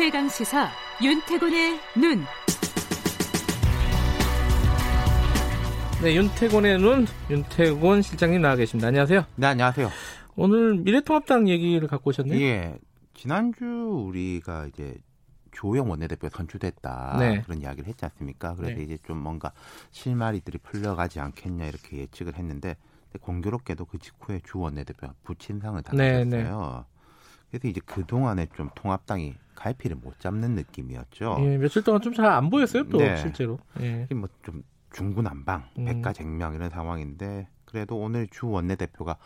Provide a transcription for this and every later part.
최강 시사 윤태곤의 눈. 네, 윤태곤의 눈, 윤태곤 실장님 나와 계십니다. 안녕하세요. 네, 안녕하세요. 오늘 미래통합당 얘기를 갖고 오셨네요. 예. 지난주 우리가 이제 조영 원내대표 선출됐다 네. 그런 이야기를 했지 않습니까? 그래서 네. 이제 좀 뭔가 실마리들이 풀려가지 않겠냐 이렇게 예측을 했는데 공교롭게도 그 직후에 주 원내대표가 부친상을 네, 당했어요. 그래서 이제 그 동안에 좀 통합당이 갈피를 못 잡는 느낌이었죠. 예, 며칠 동안 좀 잘 안 보였어요, 또 네. 실제로. 예. 뭐좀 중구난방, 음. 백가쟁명 이런 상황인데 그래도 오늘 주 원내대표가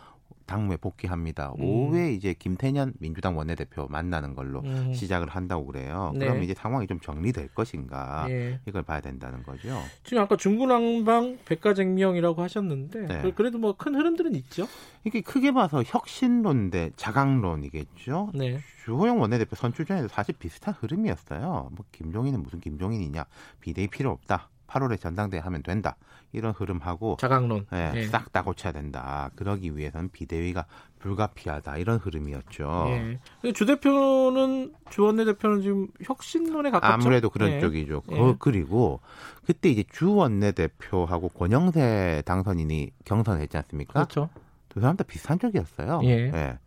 당무에 복귀합니다. 음. 오후에 이제 김태년 민주당 원내대표 만나는 걸로 음. 시작을 한다고 그래요. 네. 그럼 이제 상황이 좀 정리될 것인가 예. 이걸 봐야 된다는 거죠. 지금 아까 중구난방 백가쟁명이라고 하셨는데 네. 그- 그래도 뭐 큰 흐름들은 있죠. 이게 크게 봐서 혁신론 대 자강론이겠죠. 네. 주호영 원내대표 선출 전에도 사실 비슷한 흐름이었어요. 뭐 김종인은 무슨 김종인이냐 비대위 필요 없다. 8월에 전당대회 하면 된다. 이런 흐름하고 자강론. 예, 예. 싹다 고쳐야 된다. 그러기 위해서는 비대위가 불가피하다. 이런 흐름이었죠. 예. 주 대표는 주 원내 대표는 지금 혁신론에 가깝죠. 아무래도 그런 예. 쪽이죠. 예. 그, 그리고 그때 이제 주 원내 대표하고 권영세 당선인이 경선을 했지 않습니까? 그렇죠. 두 사람 다 비슷한 쪽이었어요. 예.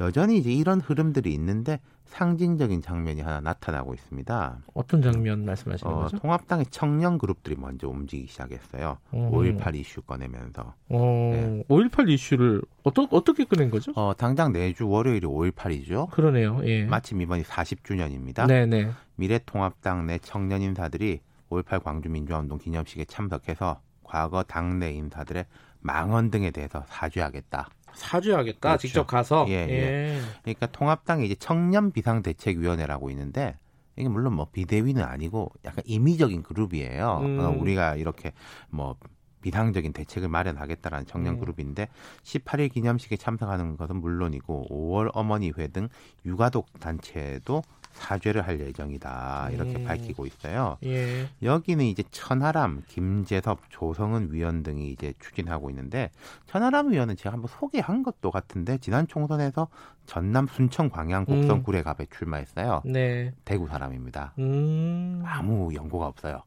여전히 이제 이런 흐름들이 있는데 상징적인 장면이 하나 나타나고 있습니다. 어떤 장면 말씀하시는 어, 거죠? 통합당의 청년 그룹들이 먼저 움직이기 시작했어요. 음. 5.18 이슈 꺼내면서. 어, 5.18 이슈를 어떠, 어떻게 꺼낸 거죠? 어, 당장 내주 월요일이 5.18이죠. 그러네요. 예. 마침 이번이 40주년입니다. 네네. 미래통합당 내 청년 인사들이 5.18 광주민주화운동 기념식에 참석해서 과거 당내 인사들의 망언 등에 대해서 사죄하겠다. 사죄하겠다. 그렇죠. 직접 가서. 예, 예. 그러니까 통합당에 이제 청년 비상대책위원회라고 있는데 이게 물론 뭐 비대위는 아니고 약간 임의적인 그룹이에요. 음. 어, 우리가 이렇게 뭐 비상적인 대책을 마련하겠다라는 청년 음. 그룹인데 18일 기념식에 참석하는 것은 물론이고 5월 어머니회 등 유가독 단체도 사죄를 할 예정이다 이렇게 음. 밝히고 있어요. 예. 여기는 이제 천하람, 김재섭, 조성은 위원 등이 이제 추진하고 있는데 천하람 위원은 제가 한번 소개한 것도 같은데 지난 총선에서 전남 순천 광양 곡성 음. 구례갑에 출마했어요. 네. 대구 사람입니다. 음. 아무 연고가 없어요.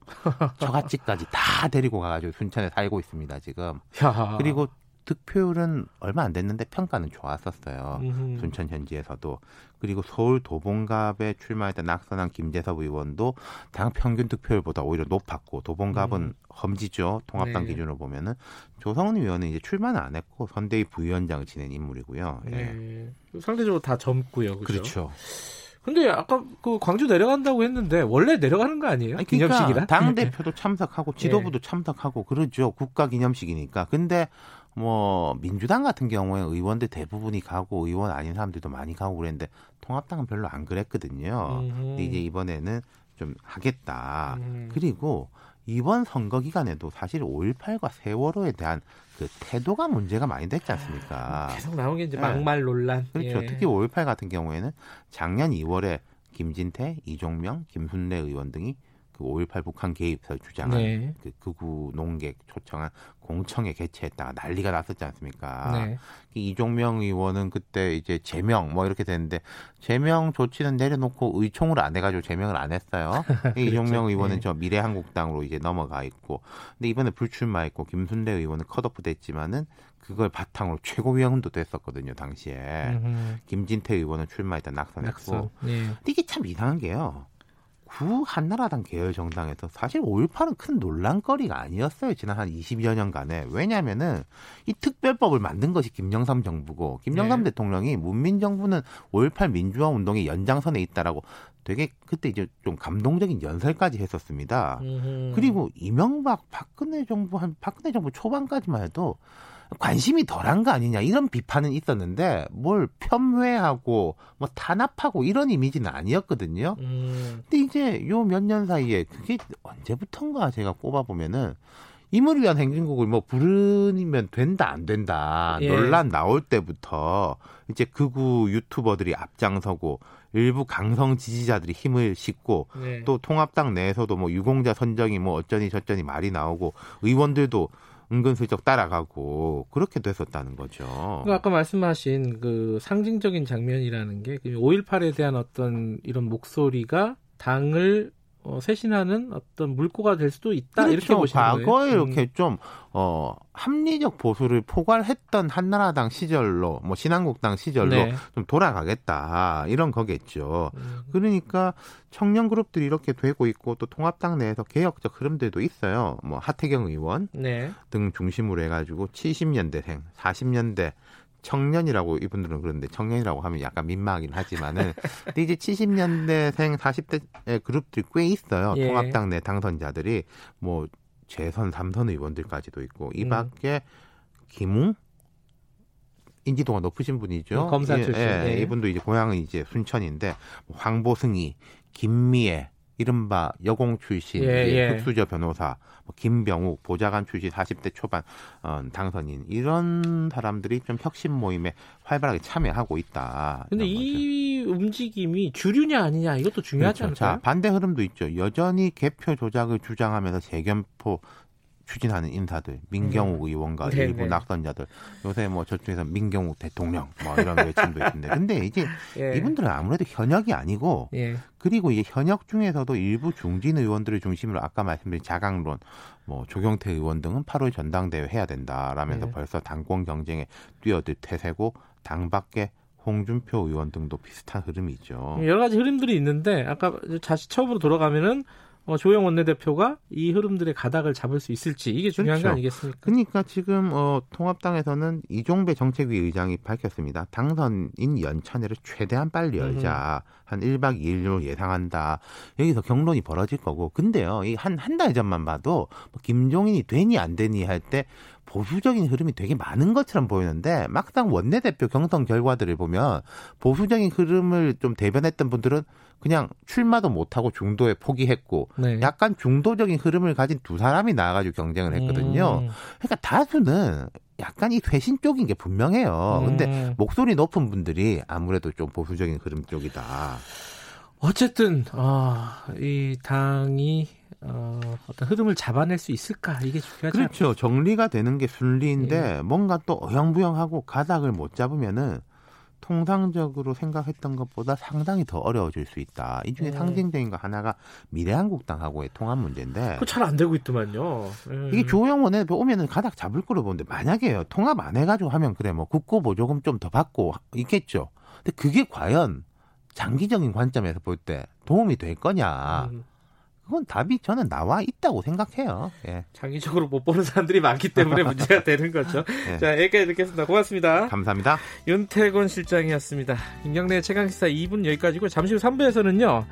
처갓집까지 다 데리고 가가지고 순천에 살고 있습니다 지금. 야. 그리고 득표율은 얼마 안 됐는데 평가는 좋았었어요. 음흠. 순천 현지에서도 그리고 서울 도봉갑에 출마했던 낙선한 김재섭 의원도 당 평균 득표율보다 오히려 높았고 도봉갑은 음. 험지죠 통합당 네. 기준으로 보면은 조성은 의원은 이제 출마는 안 했고 선대위 부위원장을 지낸 인물이고요. 예. 네. 상대적으로 다 젊고요. 그죠? 그렇죠. 근데 아까 그 광주 내려간다고 했는데 원래 내려가는 거 아니에요? 아니, 기념식이라? 그러니까 당 대표도 참석하고 예. 지도부도 참석하고 그러죠. 국가 기념식이니까. 근데 뭐 민주당 같은 경우에 의원들 대부분이 가고 의원 아닌 사람들도 많이 가고 그랬는데 통합당은 별로 안 그랬거든요. 음흠. 근데 이제 이번에는 좀 하겠다. 음. 그리고 이번 선거 기간에도 사실 5.18과 세월호에 대한 그 태도가 문제가 많이 됐지 않습니까? 계속 나온 게 이제 네. 막말 논란. 그렇죠. 예. 특히 5.18 같은 경우에는 작년 2월에 김진태, 이종명, 김순례 의원 등이 그5.18 북한 개입설 주장한 네. 그 극우 농객 초청한 공청회 개최했다가 난리가 났었지 않습니까? 네. 이종명 의원은 그때 이제 제명 뭐 이렇게 됐는데 제명 조치는 내려놓고 의총을 안 해가지고 제명을 안 했어요. 이종명 의원은 네. 저 미래한국당으로 이제 넘어가 있고, 근데 이번에 불출마했고 김순례 의원은 컷오프 됐지만은 그걸 바탕으로 최고위원도 됐었거든요 당시에. 음흠. 김진태 의원은 출마했다 낙선했고. 낙선. 예. 근데 이게 참 이상한 게요. 구 한나라당 계열 정당에서 사실 5.18은 큰 논란거리가 아니었어요. 지난 한 20여 년간에. 왜냐면은 이 특별법을 만든 것이 김영삼 정부고 김영삼 네. 대통령이 문민 정부는 5.18 민주화 운동의 연장선에 있다라고 되게 그때 이제 좀 감동적인 연설까지 했었습니다. 음흠. 그리고 이명박 박근혜 정부 한 박근혜 정부 초반까지만 해도 관심이 덜한 거 아니냐 이런 비판은 있었는데 뭘 폄훼하고 뭐 탄압하고 이런 이미지는 아니었거든요. 음. 근데 이제 요 몇 년 사이에 그게 언제부턴가 제가 꼽아보면은 임을 위한 행진곡을 뭐 부르면 된다 안 된다 예. 논란 나올 때부터 이제 극우 유튜버들이 앞장서고 일부 강성 지지자들이 힘을 싣고 네. 또 통합당 내에서도 뭐 유공자 선정이 뭐 어쩌니 저쩌니 말이 나오고 의원들도 은근슬쩍 따라가고 그렇게 됐었다는 거죠. 그러니까 아까 말씀하신 그 상징적인 장면이라는 게 5.18에 그 대한 어떤 이런 목소리가 당을 어, 쇄신하는 어떤 물꼬가 될 수도 있다 그렇죠. 이렇게 보시는 과거에 거예요. 과거에 이렇게 음. 좀 어, 합리적 보수를 포괄했던 한나라당 시절로 뭐 신한국당 시절로 네. 좀 돌아가겠다 이런 거겠죠. 음. 그러니까 청년 그룹들이 이렇게 되고 있고 또 통합당 내에서 개혁적 흐름들도 있어요. 뭐 하태경 의원 네. 등 중심으로 해가지고 70년대생, 40년대 청년이라고 이분들은 그런데 청년이라고 하면 약간 민망하긴 하지만은 근데 이제 70년대생 40대 그룹들이 꽤 있어요. 예. 통합당 내 당선자들이 뭐 재선 3선 의원들까지도 있고 이 음. 밖에 김웅 인지도가 높으신 분이죠. 음, 검사 예, 출신, 예, 네. 이분도 이제 고향은 이제 순천인데 뭐 황보승이, 김미애, 이른바 여공 출신 예, 이제 예. 흑수저 변호사, 뭐 김병욱 보좌관 출신 40대 초반 어, 당선인 이런 사람들이 좀 혁신 모임에 활발하게 참여하고 있다. 근데 이런 거죠. 이 움직임이 주류냐 아니냐 이것도 중요하지 그렇죠. 자, 않을까요? 반대 흐름도 있죠. 여전히 개표 조작을 주장하면서 재견포 추진하는 인사들, 민경욱 의원과 음. 네, 일부 네. 낙선자들, 요새 뭐 저쪽에서 민경욱 대통령, 뭐 이런 외침도 있는데, 근데 이제 예. 이분들은 아무래도 현역이 아니고, 예. 그리고 이제 현역 중에서도 일부 중진 의원들을 중심으로 아까 말씀드린 자강론, 뭐 조경태 의원 등은 8월 전당대회 해야 된다라면서 네. 벌써 당권 경쟁에 뛰어들 태세고, 당 밖에 홍준표 의원 등도 비슷한 흐름이 있죠. 여러 가지 흐름들이 있는데 아까 다시 처음으로 돌아가면은 어, 조영 원내대표가 이 흐름들의 가닥을 잡을 수 있을지 이게 중요한 거 그렇죠. 아니겠습니까? 그러니까 지금 어, 통합당에서는 이종배 정책위 의장이 밝혔습니다. 당선인 연찬회를 최대한 빨리 열자. 한 1박 2일로 예상한다. 여기서 경론이 벌어질 거고. 근데요. 이 한 한 달 전만 봐도 뭐 김종인이 되니 안 되니 할 때 보수적인 흐름이 되게 많은 것처럼 보이는데 막상 원내대표 경선 결과들을 보면 보수적인 흐름을 좀 대변했던 분들은 그냥 출마도 못하고 중도에 포기했고 네. 약간 중도적인 흐름을 가진 두 사람이 나와가지고 경쟁을 했거든요. 음. 그러니까 다수는 약간 이 쇄신 쪽인 게 분명해요. 음. 근데 목소리 높은 분들이 아무래도 좀 보수적인 흐름 쪽이다. 어쨌든 아, 이 당이 어, 어떤 흐름을 잡아낼 수 있을까 이게 않을까? 그렇죠. 정리가 되는 게 예. 순리인데 뭔가 또 어영부영하고 가닥을 못 잡으면은 통상적으로 생각했던 것보다 상당히 더 어려워질 수 있다. 이 중에 음. 상징적인 거 하나가 미래한국당하고의 통합 문제인데 그거 잘안 되고 있더만요. 음. 이게 조영 원내대표 오면은 가닥 잡을 거로 보는데 만약에요 통합 안 해가지고 하면 그래 뭐 국고 보조금 좀 더 받고 있겠죠. 근데 그게 과연 장기적인 관점에서 볼 때 도움이 될 거냐? 음, 그건 답이 저는 나와 있다고 생각해요. 예, 장기적으로 못 보는 사람들이 많기 때문에 문제가 되는 거죠. 예. 자, 여기까지 듣겠습니다. 고맙습니다. 감사합니다. 윤태곤 실장이었습니다. 김경래 최강시사 2분 여기까지고 잠시 후 3부에서는요.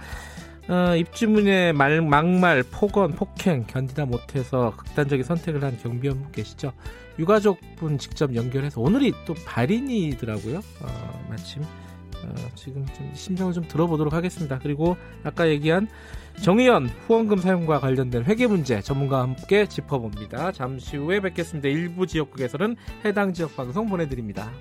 어, 입주문의 말, 막말, 폭언, 폭행 견디다 못해서 극단적인 선택을 한 경비원 계시죠. 유가족분 직접 연결해서 오늘이 또 발인이더라고요. 어, 마침 어, 지금 좀 심정을 좀 들어보도록 하겠습니다. 그리고 아까 얘기한 정의연 후원금 사용과 관련된 회계 문제 전문가와 함께 짚어봅니다. 잠시 후에 뵙겠습니다. 일부 지역국에서는 해당 지역 방송 보내드립니다.